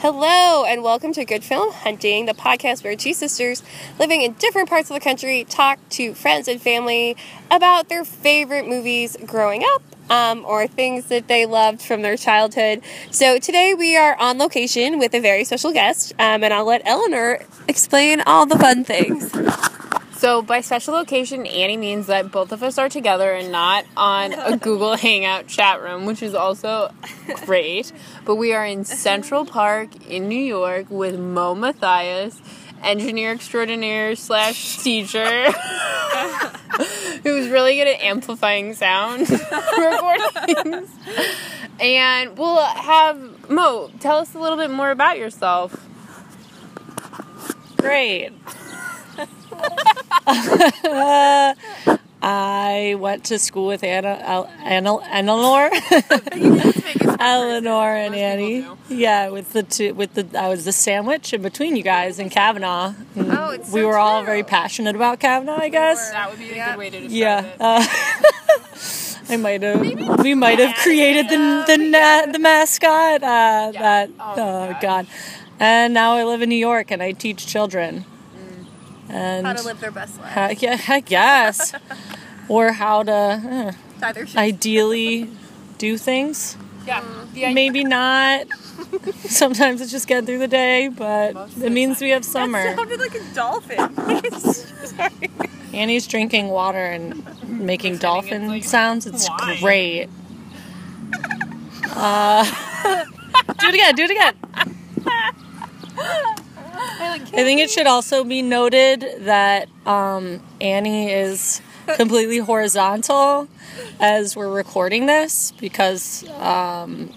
Hello, and welcome to Good Film Hunting, the podcast where two sisters living in different parts of the country talk to friends and family about their favorite movies growing up um, or things that they loved from their childhood. So today we are on location with a very special guest, um, and I'll let Eleanor explain all the fun things. So by special location, Annie means that both of us are together and not on a Google Hangout chat room, which is also great. But we are in Central Park in New York with Mo Mathias, engineer extraordinaire slash teacher, who's really good at amplifying sound recordings. And we'll have Mo tell us a little bit more about yourself. Great. I went to school with Anna, El, Anna Eleanor, Eleanor and Annie. Yeah, with the two, with the I was the sandwich in between you guys and Kavanaugh. And Oh, it's we so were all very passionate about Kavanaugh, I guess. That would be a good way to describe Yeah. it. Uh, I might have. We might have created the the na- the mascot. Uh, That. Oh Oh, my God. And now I live in New York and I teach children. And How to live their best life. how- yeah, I guess. or how to uh, ideally do things. Yeah. The idea- Maybe not. Sometimes it's just getting through the day, but Most it means time. we have summer. sounded like a dolphin. Sorry. Annie's drinking water and making dolphin it's like sounds. It's wine. great. Uh, do it again. Do it again. I think it should also be noted that um, Annie is completely horizontal as we're recording this because um,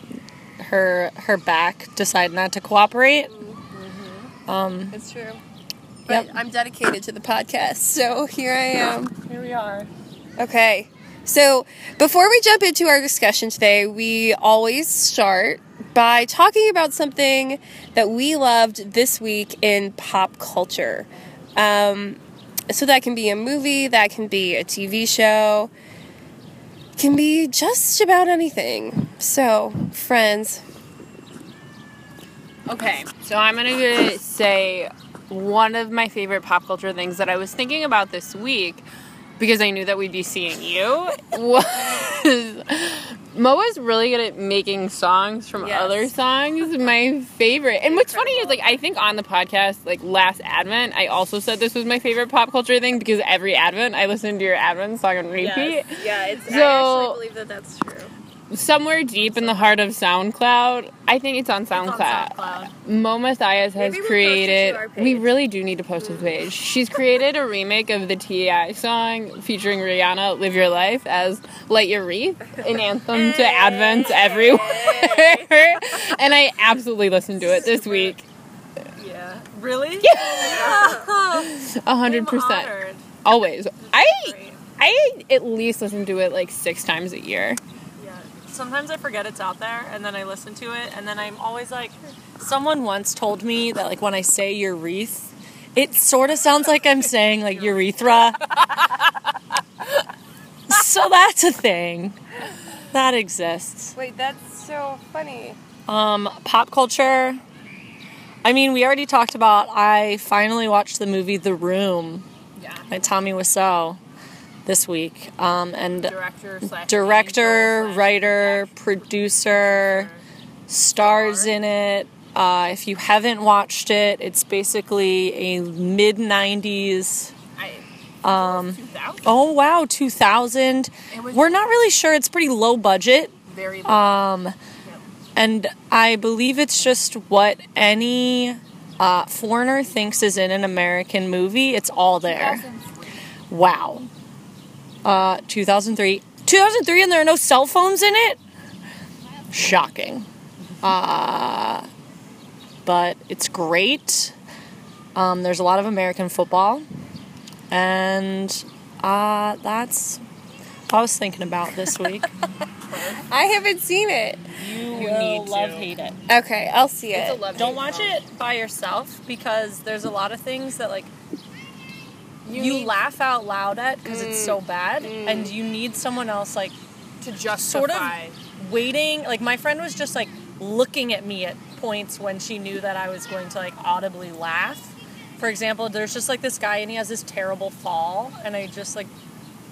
her her back decided not to cooperate. Um, It's true. But I'm dedicated to the podcast, so here I am. here we are. Okay. So, before we jump into our discussion today, we always start by talking about something that we loved this week in pop culture. Um, so, that can be a movie, that can be a TV show, can be just about anything. So, friends, Okay, so I'm gonna say one of my favorite pop culture things that I was thinking about this week because I knew that we'd be seeing you was Mo is really good at making songs from Yes. other songs. My favorite, and what's funny is like I think on the podcast, like last Advent, I also said this was my favorite pop culture thing because every Advent I listen to your Advent song on repeat. Yeah, it's, I So- actually believe that that's true. Somewhere deep in the heart of SoundCloud, I think it's on SoundCloud. Mo Matthias has we'll created. We really do need to post his page. She's created a remake of the T.I. song featuring Rihanna, "Live Your Life" as "Light Your Wreath," an anthem to Advents everywhere. and I absolutely listened to it this week. Yeah. Really? Yeah. A hundred percent, always. I I at least listen to it like six times a year. Sometimes I forget it's out there and then I listen to it and then I'm always like someone once told me that like when I say ureth, it sort of sounds like I'm saying like urethra. so that's a thing. That exists. Wait, that's so funny. Um pop culture. I mean, we already talked about I finally watched the movie The Room Yeah. by Tommy Wiseau this week. Um and Director director, writer, producer. producer, stars in it. Uh, if you haven't watched it, it's basically a mid 90s. Um, oh, wow, 2000. We're not really sure. It's pretty low budget. very Um, and I believe it's just what any uh, foreigner thinks is in an American movie. It's all there. Wow. Uh, 2003. 2003 and there are no cell phones in it? Shocking. Uh, but it's great. Um, there's a lot of American football. And uh, that's what I was thinking about this week. I haven't seen it. You need love to. hate it. Okay, I'll see It's it. a love Don't watch it by yourself because there's a lot of things that like you, need- laugh out loud at because it's so mm. bad, mm. and you need someone else like to just sort of waiting. Like my friend was just like looking at me at points when she knew that I was going to like audibly laugh. For example, there's just like this guy and he has this terrible fall, and I just like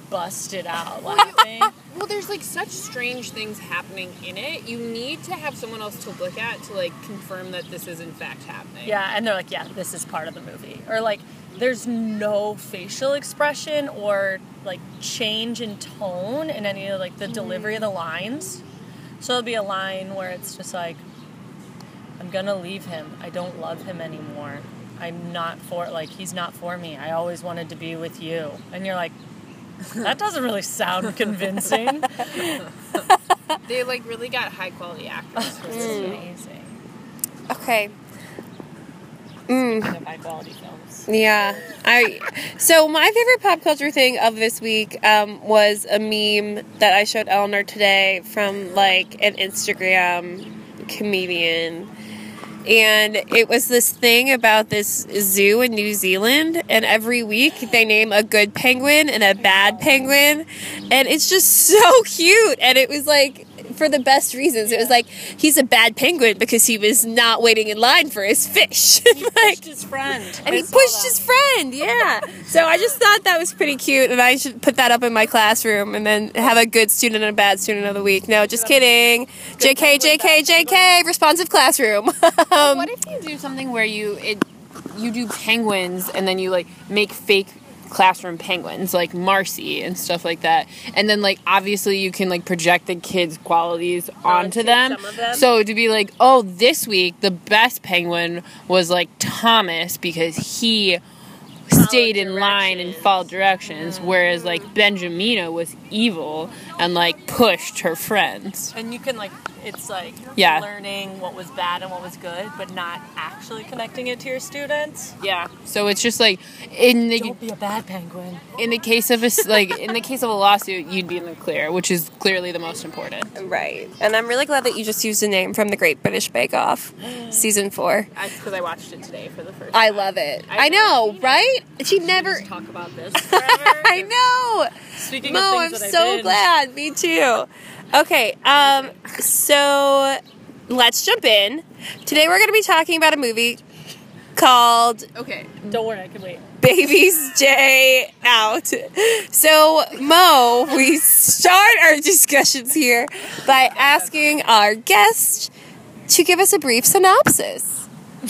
busted out laughing. Well, there's like such strange things happening in it. You need to have someone else to look at to like confirm that this is in fact happening. Yeah, and they're like, yeah, this is part of the movie. Or like, there's no facial expression or like change in tone in any of like the mm. delivery of the lines. So there'll be a line where it's just like, I'm gonna leave him. I don't love him anymore. I'm not for like he's not for me. I always wanted to be with you. And you're like, that doesn't really sound convincing. They like really got high quality actors for this. Mm. Amazing. Okay. Speaking of high quality films. Yeah, I. So my favorite pop culture thing of this week um, was a meme that I showed Eleanor today from like an Instagram comedian, and it was this thing about this zoo in New Zealand, and every week they name a good penguin and a bad penguin, and it's just so cute, and it was like. For the best reasons, it was like he's a bad penguin because he was not waiting in line for his fish. like, Pushed his friend. and he pushed his friend. Yeah. So I just thought that was pretty cute, and I should put that up in my classroom, and then have a good student and a bad student of the week. No, just kidding. Jk, Jk, Jk. Responsive classroom. um, What if you do something where you it you do penguins and then you like make fake classroom penguins like Marcy and stuff like that. And then like obviously you can like project the kids' qualities onto them. them. So to be like, "Oh, this week the best penguin was like Thomas because he stayed in line and followed directions, mm-hmm. whereas like Benjamina was evil and like pushed her friends." And you can like, it's like Yeah. learning what was bad and what was good, but not actually connecting it to your students. Yeah. So it's just like in the Don't be a bad penguin. in the case of a s- like in the case of a lawsuit, you'd be in the clear, which is clearly the most important. right. And I'm really glad that you just used a name from the Great British Bake Off, season four. That's because I watched it today for the first. I time. love it. I I know, know. right? She never. Talk about this I know. Speaking Mo, of I'm things that I so binged, glad. Me too. Okay, um, so let's jump in. Today we're going to be talking about a movie called Okay. Don't worry, I can wait. Baby's Day Out. So, Mo, we start our discussions here by asking our guest to give us a brief synopsis.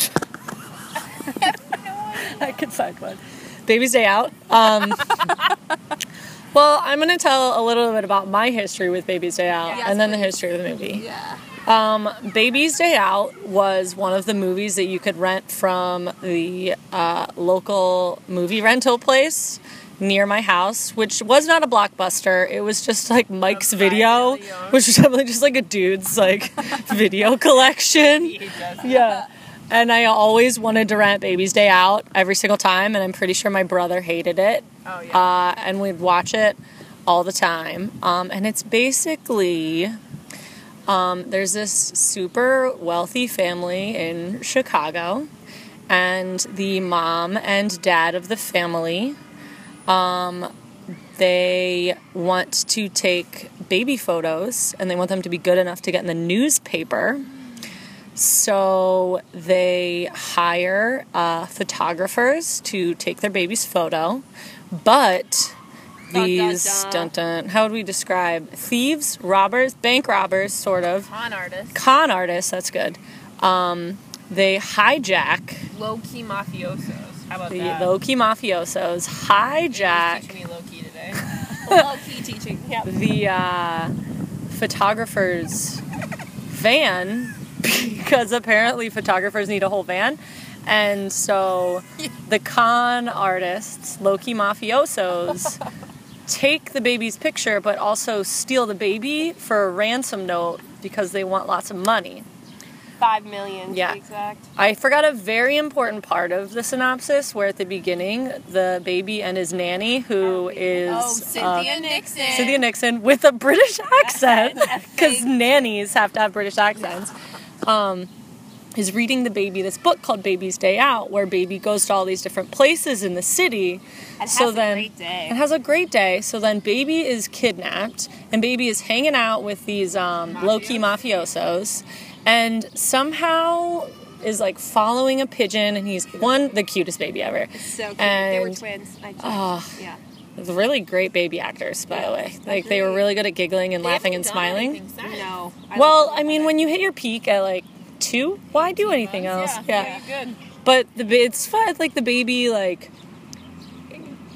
I could find one. Baby's Day Out. Um, well, I'm going to tell a little bit about my history with Baby's Day Out Yes, and then the history of the movie. Yeah. Um, Baby's Day Out was one of the movies that you could rent from the uh, local movie rental place near my house, which was not a blockbuster. It was just like Mike's video, which was definitely just like a dude's like video collection. Yeah. And I always wanted to rent Baby's Day Out every single time, and I'm pretty sure my brother hated it. Oh yeah. Uh, and we'd watch it all the time. Um, and it's basically um, there's this super wealthy family in Chicago, and the mom and dad of the family, um, they want to take baby photos and they want them to be good enough to get in the newspaper. So they hire uh, photographers to take their baby's photo, but dun, these dun. dun, dun, how would we describe thieves, robbers, bank robbers, sort of Con artist. con artists. That's good. Um, they hijack Low key mafiosos. How about the that? low key mafiosos. Teach Hijack me low key today. Low key teaching. Yeah. the uh, photographer's van because apparently photographers need a whole van. And so the con artists, Loki mafiosos, take the baby's picture but also steal the baby for a ransom note because they want lots of money. Five million Yeah. exact. I forgot a very important part of the synopsis where at the beginning the baby and his nanny, who is Oh, uh, Cynthia Nixon. Cynthia Nixon with a British accent because nannies have to have British accents. Um, is reading the baby this book called Baby's Day Out, where baby goes to all these different places in the city. And so has a then great day. and has a great day. So then baby is kidnapped, and baby is hanging out with these um, low key mafiosos, and somehow is like following a pigeon, and he's one the cutest baby ever. So cute. they were twins. I just, Oh, yeah. Really great baby actors, by the way. Like they were really good at giggling and laughing and smiling. No. Well, I mean, when you hit your peak at like two, why do anything else? Yeah. good. But the ba- it's fun. Like the baby, like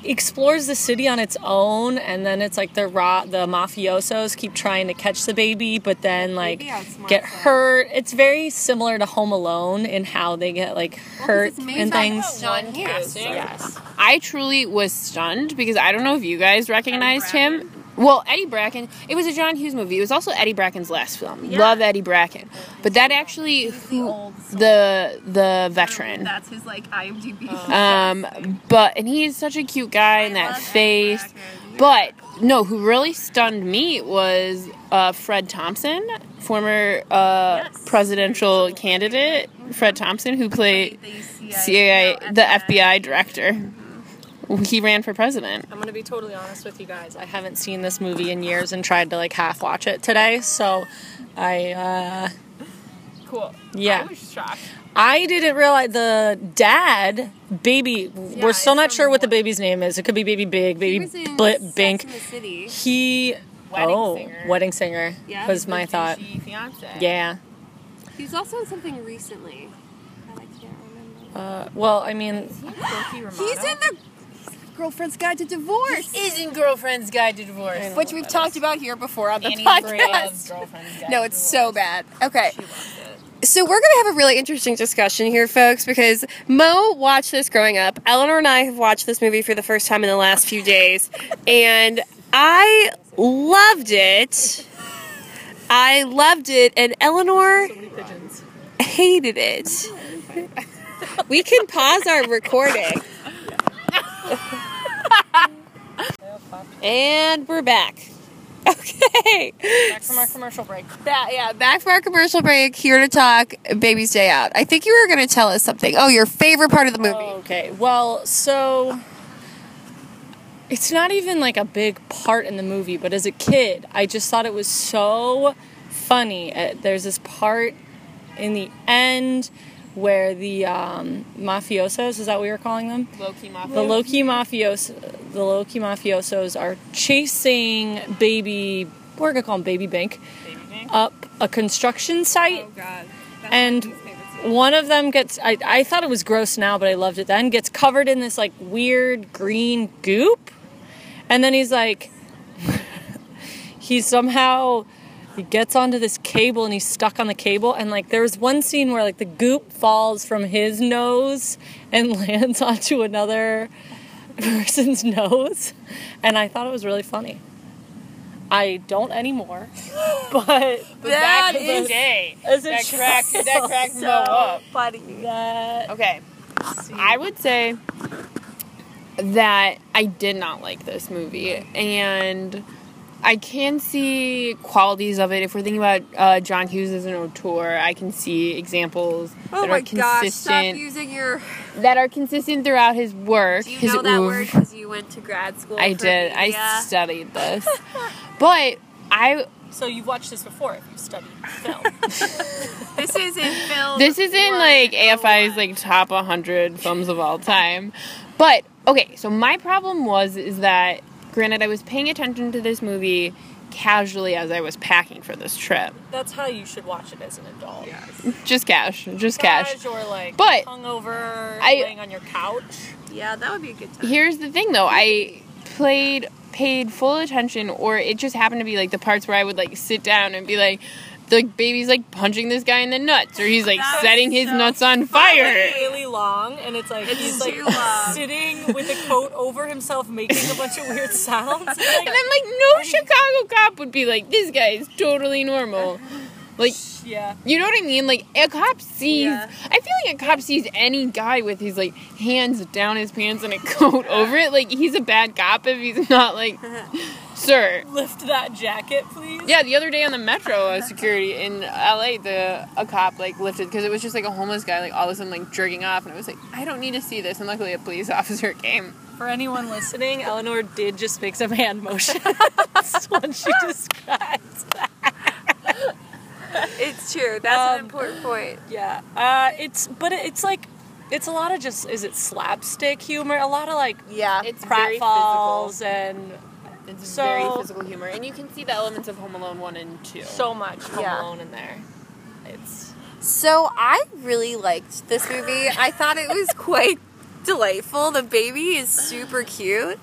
explores the city on its own, and then it's like the ra- the mafiosos keep trying to catch the baby, but then like Baby outsmarts get them. hurt. It's very similar to Home Alone in how they get like hurt it's made and things. John Hughes. casting. Yes. I truly was stunned because I don't know if you guys recognized him. Well, Eddie Bracken. It was a John Hughes movie. It was also Eddie Bracken's last film. Love Eddie Bracken, but that actually who the the veteran. That's his like IMDb. Um, but and he is such a cute guy in that face. But no, who really stunned me was uh, Fred Thompson, former uh, Yes. presidential candidate. Fred Thompson, who played CIA, the FBI director. He ran for president. I'm gonna be totally honest with you guys. I haven't seen this movie in years and tried to like half watch it today. So, I uh, Cool. Yeah. I was shocked. I didn't realize the dad baby. Yeah, we're still not sure what the baby's name is. It could be Baby Big, He Baby Blit, Sex Bink. and the City. He Wedding oh Singer. wedding singer Yeah. was my thought. Fiance. Yeah. He's also in something recently. I can't remember. Uh, well, I mean, He's in the Girlfriend's Guide to Divorce, Isn't girlfriend's guide to divorce? which we've talked about here before on the Annie podcast. girlfriend's guide No, to it's so bad. Okay. So we're gonna have a really interesting discussion here, folks, because Mo watched this growing up. Eleanor and I have watched this movie for the first time in the last few days, and I loved it. I loved it, and Eleanor hated it. We can pause our recording. and we're back. Okay. back from our commercial break. That, yeah, back from our commercial break, here to talk Baby's Day Out. I think you were going to tell us something. Oh, your favorite part of the movie. Okay, well, so it's not even like a big part in the movie, but as a kid, I just thought it was so funny. Uh, there's this part in the end where the um, mafiosos, is that what we were calling them? Low-key mafia. The low-key mafios, the low-key mafiosos are chasing baby, we're gonna call him Baby bank, Baby Bink. up a construction site God. and one of them gets I, I thought it was gross now but i loved it then gets covered in this like weird green goop and then he's like he somehow he gets onto this cable and he's stuck on the cable and like there's one scene where like the goop falls from his nose and lands onto another person's nose and i thought it was really funny. I don't anymore but But back That the is- day, a that cracked that cracked so up. funny. That Okay, I would say that I did not like this movie, and I can see qualities of it. If we're thinking about uh, John Hughes as an auteur, I can see examples Oh that my are gosh, stop consistent using your. that are consistent throughout his work. Do you his know that oeuvre. word because you went to grad school? I for did. media? I studied this, but I So you've watched this before if you studied film. This is in film. This is in like AFI's like top 100 films of all time. But okay, so my problem was is that granted I was paying attention to this movie casually as I was packing for this trip. That's how you should watch it as an adult. Yes. Just cash, just cash. Cash or like But hungover, I- laying on your couch. Yeah, that would be a good time. Here's the thing though, I played paid full attention or it just happened to be like the parts where I would like sit down and be like the baby's like punching this guy in the nuts or he's like That setting his so nuts on fire. Really long, and it's like It's he's like sitting with a coat over himself, making a bunch of weird sounds. And I'm like, no Chicago cop would be like, this guy is totally normal. Like, yeah, you know what I mean? Like, a cop sees. Yeah. I feel like a cop sees any guy with his like hands down his pants and a coat over it. Like, he's a bad cop if he's not like, sir. lift that jacket, please. Yeah, the other day on the metro uh, security in LA, the a cop like lifted because it was just like a homeless guy like all of a sudden like jerking off, and I was like, I don't need to see this. And luckily, a police officer came. For anyone listening, Eleanor did just make some hand motions when she described that. it's true. That's Um, an important point. Yeah. Uh, it's but it's like it's a lot of just is it slapstick humor? A lot of like Yeah. It's very pratfalls and It's So- very physical humor, and you can see the elements of Home Alone one and two. so much Home Yeah. Alone in there. It's So I really liked this movie. I thought it was quite delightful. The baby is super cute.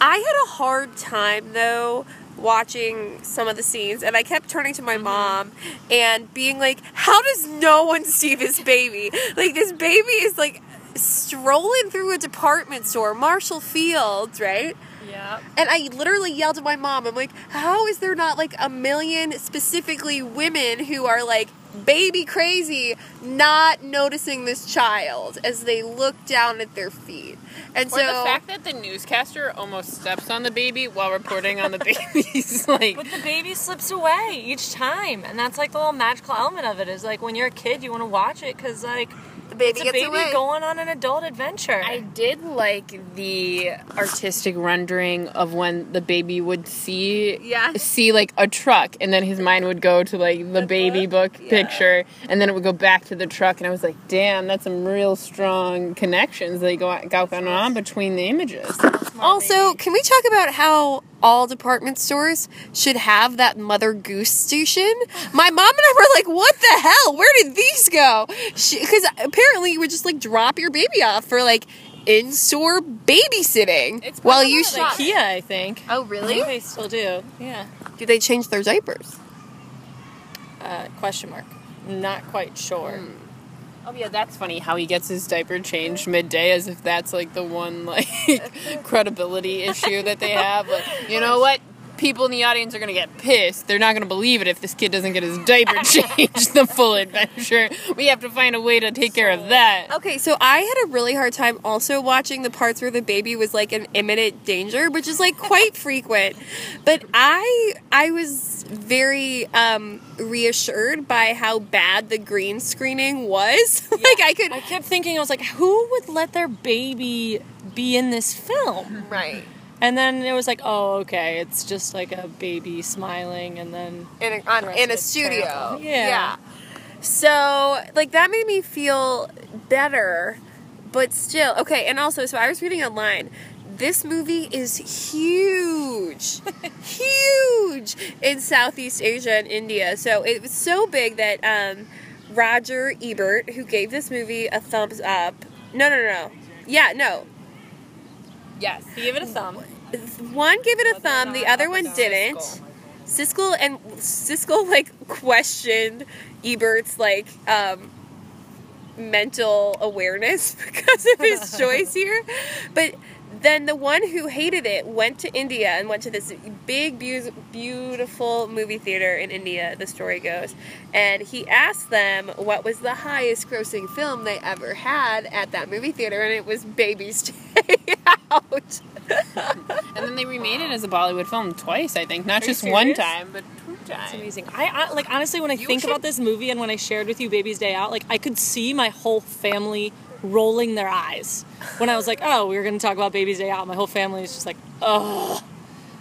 I had a hard time though watching some of the scenes and I kept turning to my mm-hmm. mom and being like, How does no one see this baby? Like this baby is like strolling through a department store, Marshall Field's, right? Yeah. And I literally yelled at my mom, I'm like, how is there not like a million specifically women who are like baby crazy not noticing this child as they look down at their feet? And Or so the fact that the newscaster almost steps on the baby while reporting on the babies, like But the baby slips away each time, and that's like the little magical element of it. Is like when you're a kid, you want to watch it because like the baby it's a gets baby away. going on an adult adventure. I did like the artistic rendering of when the baby would see Yeah. see like a truck and then his mind would go to like the, The baby book? book, Yeah. picture and then it would go back to the truck and I was like, damn, that's some real strong connections that go go on and on between the images. Also, can we talk about how all department stores should have that Mother Goose station? My mom and I were like, "What the hell? Where did these go?" Because apparently, you would just like drop your baby off for like in-store babysitting It's while probably you not shop. IKEA, I think. Oh, really? I think they still do. Yeah. Do they change their diapers? Uh, question mark. Not quite sure. Oh yeah, that's funny how he gets his diaper changed midday as if that's like the one like credibility issue that they have. Like, you know what? People in the audience are gonna get pissed. They're not gonna believe it if this kid doesn't get his diaper changed the full adventure. We have to find a way to take care of that. Okay, so I had a really hard time also watching the parts where the baby was like in imminent danger, which is like quite frequent. But I I was very um reassured by how bad the green screening was. like I could I kept thinking, I was like, who would let their baby be in this film? right And then it was like, oh, okay, it's just like a baby smiling, and then in a, on, in a studio. terrible. Yeah. So like that made me feel better, but still okay. And also, so I was reading online. This movie is huge, huge in Southeast Asia and India. So it was so big that um, Roger Ebert, who gave this movie a thumbs up, no, no, no, no, yeah, no, Yes. he gave it a thumb. one gave it a thumb, the other one didn't. Siskel and Siskel like questioned Ebert's like um, mental awareness because of his choice here, but then the one who hated it went to India and went to this big, beautiful movie theater in India. The story goes, and he asked them what was the highest grossing film they ever had at that movie theater, and it was Baby's Day Out. And then they remade it as a Bollywood film twice, I think. Not Are you just one time, but two It's times. amazing. I, I like honestly when I think should- about this movie and when I shared with you Baby's Day Out, like I could see my whole family rolling their eyes when I was like, "Oh, we were going to talk about Baby's Day Out." My whole family is just like, "Oh,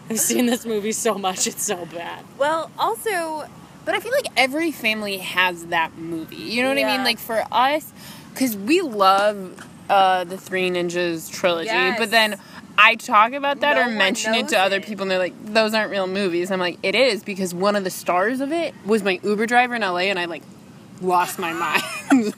I've seen this movie so much; it's so bad." Well, also, But I feel like every family has that movie. You know what I mean? Like for us, because we love uh, the Three Ninjas trilogy, Yes. but then I talk about that No or mention it to other it. people, and they're like, "Those aren't real movies." I'm like, "It is," because one of the stars of it was my Uber driver in LA, and I like lost my mind.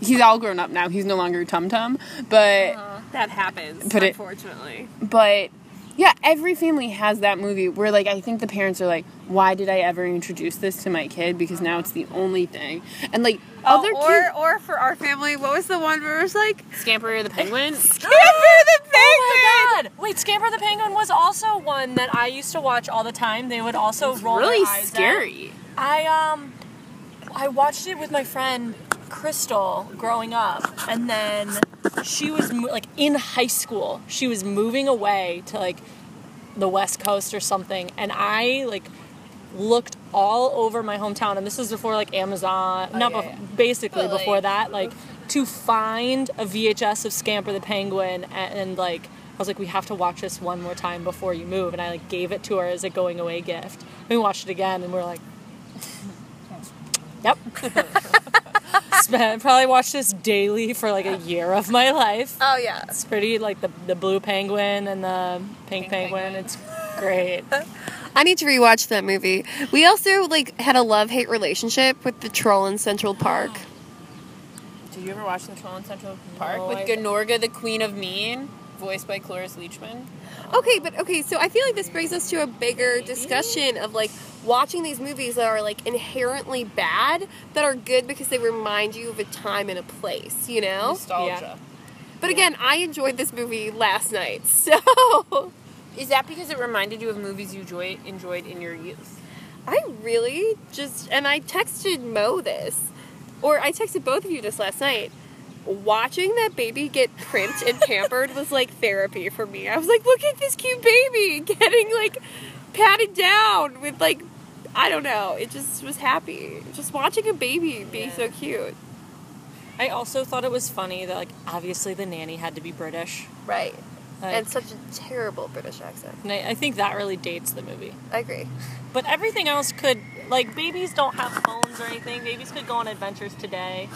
He's all grown up now. He's no longer Tum Tum, but that happens, But it- unfortunately. but yeah, every family has that movie where like I think the parents are like, why did I ever introduce this to my kid? Because now it's the only thing. And like other or, kids, or for our family, what was the one where it was like, Scamper the Penguin. Scamper the Penguin! Oh my god! Wait, Scamper the Penguin was also one that I used to watch all the time. They would also roll really their eyes at. scary. I um I watched it with my friend Crystal growing up and then she was like in high school. She was moving away to like the west coast or something and I like looked all over my hometown and this is before like Amazon oh, not yeah, bef- yeah. basically But, before like, that like to find a VHS of Scamper the Penguin and, and like I was like we have to watch this one more time before you move and I like gave it to her as a going away gift. We watched it again and we are like Yep. Spent, probably watched this daily for like a year of my life. Oh yeah. It's pretty like the the blue penguin and the pink, Pink penguin. penguin. It's great. I need to rewatch that movie. We also like had a love hate relationship with the troll in Central Park. Did you ever watch the Troll in Central Park No, with I- Gnorga, the Queen of Mean, voiced by Cloris Leachman? Okay, but okay, so I feel like this brings us to a bigger discussion of like watching these movies that are like inherently bad that are good because they remind you of a time and a place, you know? Nostalgia. But again, I enjoyed this movie last night. So Is that because it reminded you of movies you enjoy, enjoyed in your youth? I really just and I texted Mo this or I texted both of you this last night. Watching that baby get primped and pampered was like therapy for me. I was like, look at this cute baby getting like patted down with like I don't know. It just was happy. Just watching a baby be Yeah. so cute. I also thought it was funny that like obviously the nanny had to be British. Right. Like, and such a terrible British accent. and I, I think that really dates the movie. I agree. But everything else could like babies don't have phones or anything. Babies could go on adventures today.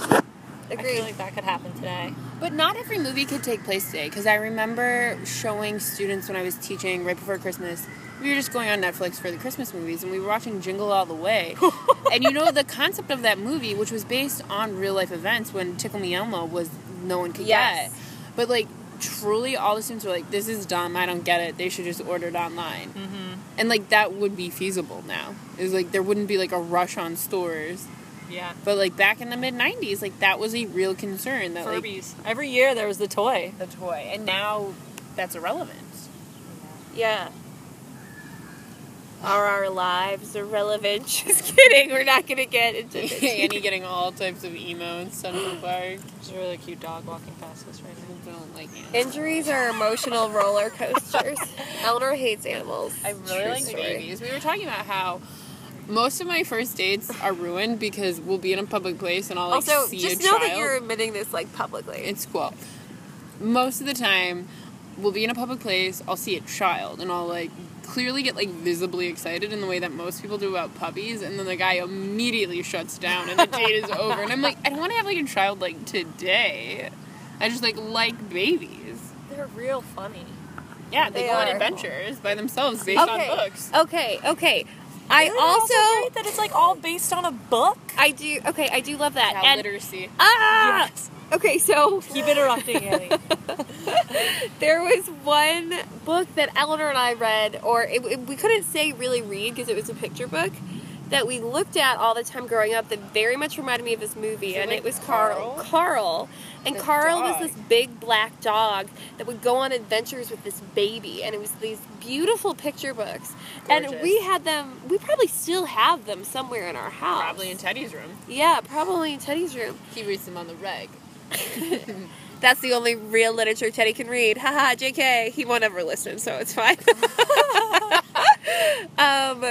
I Agreed. feel like that could happen today. But not every movie could take place today because I remember showing students when I was teaching right before Christmas. We were just going on Netflix for the Christmas movies and we were watching Jingle All the Way. and you know, the concept of that movie, which was based on real life events when Tickle Me Elmo was no one could Yes. get. But like, truly, all the students were like, this is dumb. I don't get it. They should just order it online. Mm-hmm. And like, that would be feasible now. It was like, there wouldn't be like a rush on stores. Yeah. But like, back in the mid 90s, like, that was a real concern. That like, Every year there was the toy. the toy, and now that's irrelevant. Yeah. Are our lives irrelevant? Just kidding. We're not gonna get into this. Annie getting all types of emo in Central Park. There's a really cute dog walking past us right now. I don't like animals. Injuries are emotional roller coasters. Eleanor hates animals. I really True like story. babies. We were talking about how most of my first dates are ruined because we'll be in a public place and I'll like Also, see just a know child. that you're admitting this like publicly. It's cool. Most of the time, we'll be in a public place. I'll see a child, and I'll like clearly get like visibly excited in the way that most people do about puppies, and then the guy immediately shuts down, and the date is over. And I'm like, I don't want to have like a child like today. I just like like babies. They're real funny. Yeah, they, They go on adventures by themselves based okay. on books. Okay. Okay. I Isn't it also, great that it's like all based on a book. I do. Okay, I do love that. Child and literacy. ah. Yes. Okay, so Keep interrupting, Annie. there was one book that Eleanor and I read, or it, it- we couldn't say really read because it was a picture book that we looked at all the time growing up that very much reminded me of this movie, and like it was Carl. Carl? And The Carl was this big black dog that would go on adventures with this baby, and it was these beautiful picture books, and we had them. We probably still have them somewhere in our house. Probably in Teddy's room. Yeah, probably in Teddy's room. He reads them on the reg. That's the only real literature Teddy can read. Haha, JK. He won't ever listen, so it's fine. um,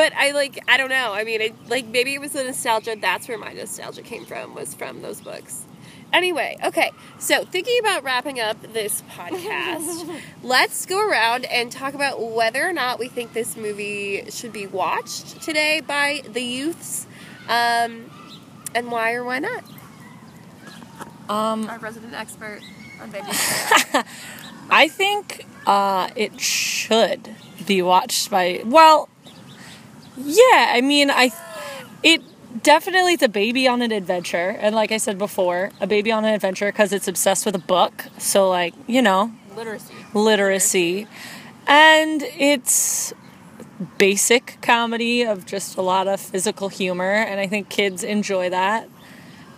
but I like, I don't know. I mean, it, like maybe it was the nostalgia. That's where my nostalgia came from, was from those books. Anyway, okay, so thinking about wrapping up this podcast, let's go around and talk about whether or not we think this movie should be watched today by the youths, um, and why or why not. Um, Our resident expert on baby. I think uh, it should be watched by. Well, yeah. I mean, I it definitely it's a baby on an adventure, and like I said before, a baby on an adventure because it's obsessed with a book. So like you know, Literacy. literacy, and it's basic comedy of just a lot of physical humor, and I think kids enjoy that,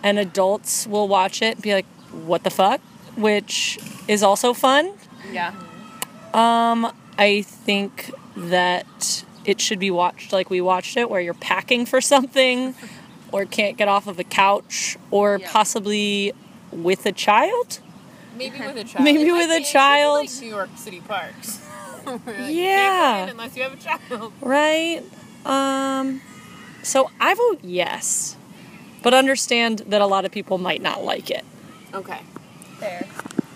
and adults will watch it and be like, "What the fuck," which is also fun. Yeah. Um, I think that it should be watched like we watched it, where you're packing for something, or can't get off of a couch, or Yeah. possibly with a child. Maybe with a child. Maybe It with a be- it should be child. Like New York City parks. Like, Yeah. Can't go in unless you have a child. Right? Um so I vote yes. But understand that a lot of people might not like it. Okay. Fair.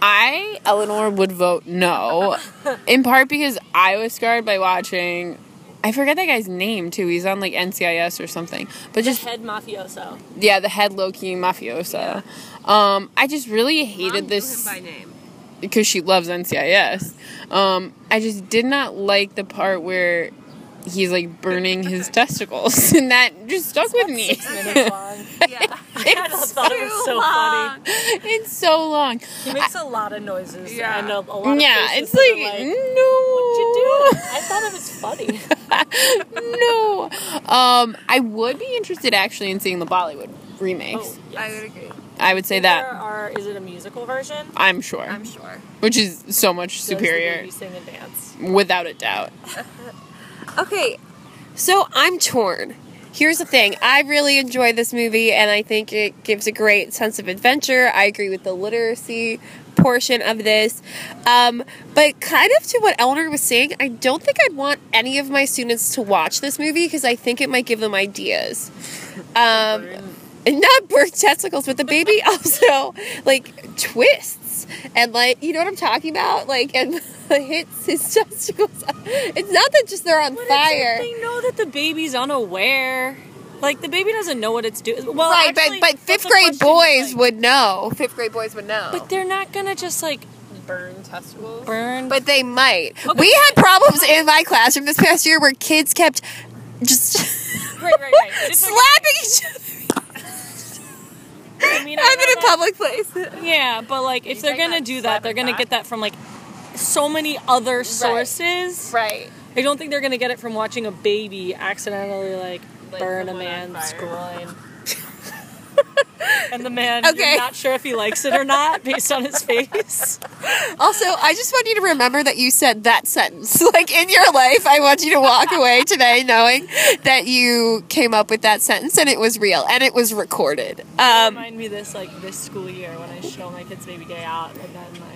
I, Eleanor, would vote no. in part because I was scarred by watching. I forget that guy's name too. He's on like NCIS or something. But just head mafioso. yeah, the head low key mafiosa. Um, I just really hated this by name. because she loves NCIS. Um, I just did not like the part where he's like burning his testicles, and that just stuck with me. minutes long. Yeah. I thought it was so funny. it's so long. He makes a lot of noises Yeah. and a, a lot of Yeah, it's that like, no. What'd you do? I thought it was funny. No. Um, I would be interested actually in seeing the Bollywood remakes. Oh, I would agree. I would say There that. are. Is it a musical version? I'm sure, I'm sure. which is so much Does superior, baby sing and dance? without a doubt. Okay, so I'm torn. Here's the thing I really enjoy this movie, and I think it gives a great sense of adventure. I agree with the literacy portion of this. Um, but kind of to what Eleanor was saying, I don't think I'd want any of my students to watch this movie because I think it might give them ideas. Um, and not birth testicles, but the baby also like twists and like you know what I'm talking about, like and hits his testicles. It's not that just they're on But fire. they know that the baby's unaware. Like the baby doesn't know what it's doing. Well, right, actually, but but fifth grade boys like- would know. Fifth grade boys would know. But they're not gonna just like Burn testicles. burn. But they might. We had problems in my classroom this past year where kids kept just right, right, right. But if they're slapping each other. I mean, I I'm in a that- public place. Yeah, but like if they're talking gonna about do that, they're gonna back? get that from like so many other sources. Right. I don't think they're gonna get it from watching a baby accidentally like, Like, burn a put one on man's groin. and the man, Okay. not sure if he likes it or not based on his face. Also, I just want you to remember that you said that sentence. Like in your life, I want you to walk away today knowing that you came up with that sentence and it was real and it was recorded. Um, Remind me this like this school year when I show my kids baby gay out and then like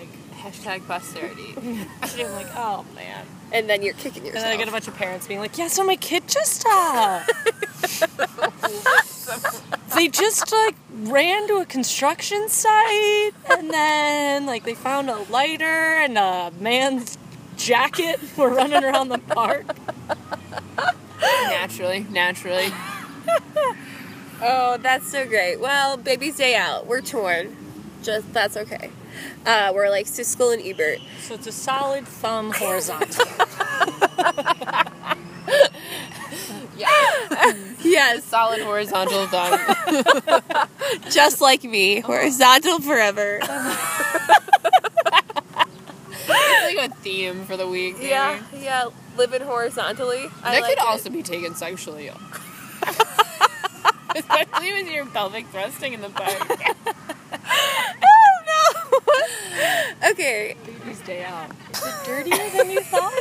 Hashtag posterity. I'm like, oh man. and then you're kicking yourself. And then I get a bunch of parents being like, yeah, so my kid just uh they just like ran to a construction site and then like they found a lighter and a man's jacket were running around the park. naturally, naturally. oh, that's so great. Well, baby's day out. We're torn. Just that's okay. Uh, we're like Siskel and Ebert. So it's a solid thumb horizontal. Yeah. Yes, Solid horizontal thumb. just like me, horizontal forever. it's like a theme for the week. maybe. yeah, yeah. Living horizontally. I That like could it. also be taken sexually. Especially with your pelvic thrusting in the back. Okay. Baby's day out. Is it dirtier than you thought?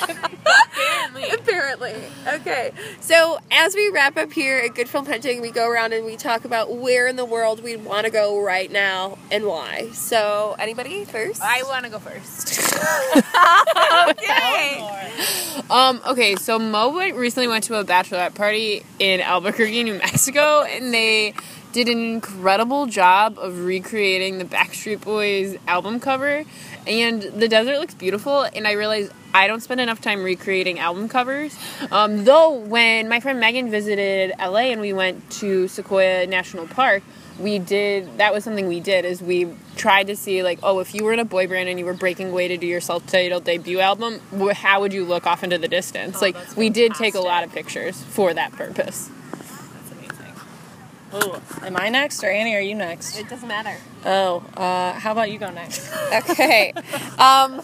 Apparently. Apparently. Okay. So as we wrap up here at Good Film Hunting, we go around and we talk about where in the world we want to go right now and why. So anybody first? I want to go first. okay. Um, okay, so Mo went- recently went to a bachelorette party in Albuquerque, New Mexico, and they did an incredible job of recreating the Backstreet Boys album cover. And the desert looks beautiful, and I realized I don't spend enough time recreating album covers. Um, though, when my friend Megan visited LA and we went to Sequoia National Park, we did that was something we did is we tried to see like oh if you were in a boy band and you were breaking away to do your self-titled debut album how would you look off into the distance like that's we did take a lot of pictures for that purpose. Oh, am I next or Annie? Are you next? It doesn't matter. Oh, uh, how about you go next? Okay. um,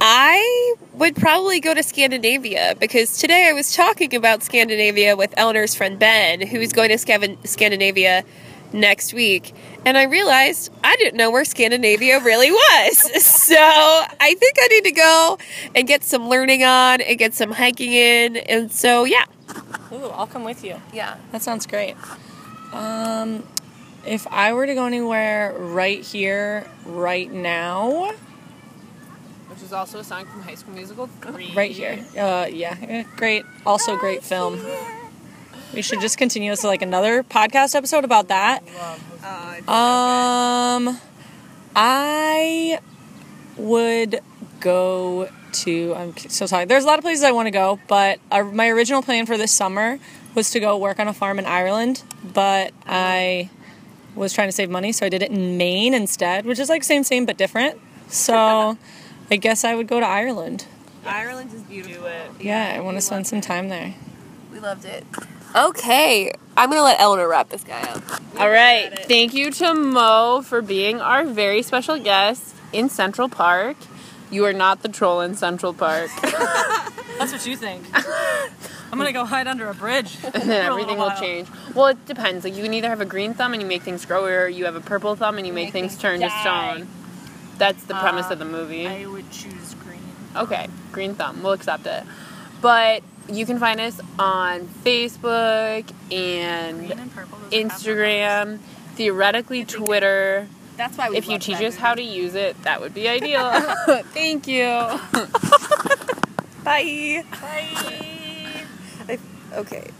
I would probably go to Scandinavia because today I was talking about Scandinavia with Eleanor's friend Ben, who's going to Scav- Scandinavia next week. And I realized I didn't know where Scandinavia really was. So I think I need to go and get some learning on and get some hiking in. And so, yeah. Ooh, I'll come with you. Yeah. That sounds great. Um, if I were to go anywhere right here, right now, which is also a song from high school musical 3 right here, uh, yeah, eh, great. Also, great film. We should just continue this to like another podcast episode about that. Um, I would go to. I'm so sorry. There's a lot of places I want to go, but our, my original plan for this summer was to go work on a farm in Ireland, but I was trying to save money, so I did it in Maine instead, which is like same same but different. So I guess I would go to Ireland. Ireland is beautiful. Yeah, I want to spend some time there. We loved it. Okay, I'm gonna let Eleanor wrap this guy up. All right. Thank you to Mo for being our very special guest in Central Park. You are not the troll in Central Park. That's what you think. I'm gonna go hide under a bridge. and then everything will change. Well, it depends. Like you can either have a green thumb and you make things grow, or you have a purple thumb and you make, things, turn to stone. That's the premise of the um, movie. I would choose green. Okay, green thumb. We'll accept it. But you can find us on Facebook and and purple. Instagram, theoretically Twitter. That's why we If you teach that us how to use it, that would be ideal. Thank you. Bye. Bye. Okay.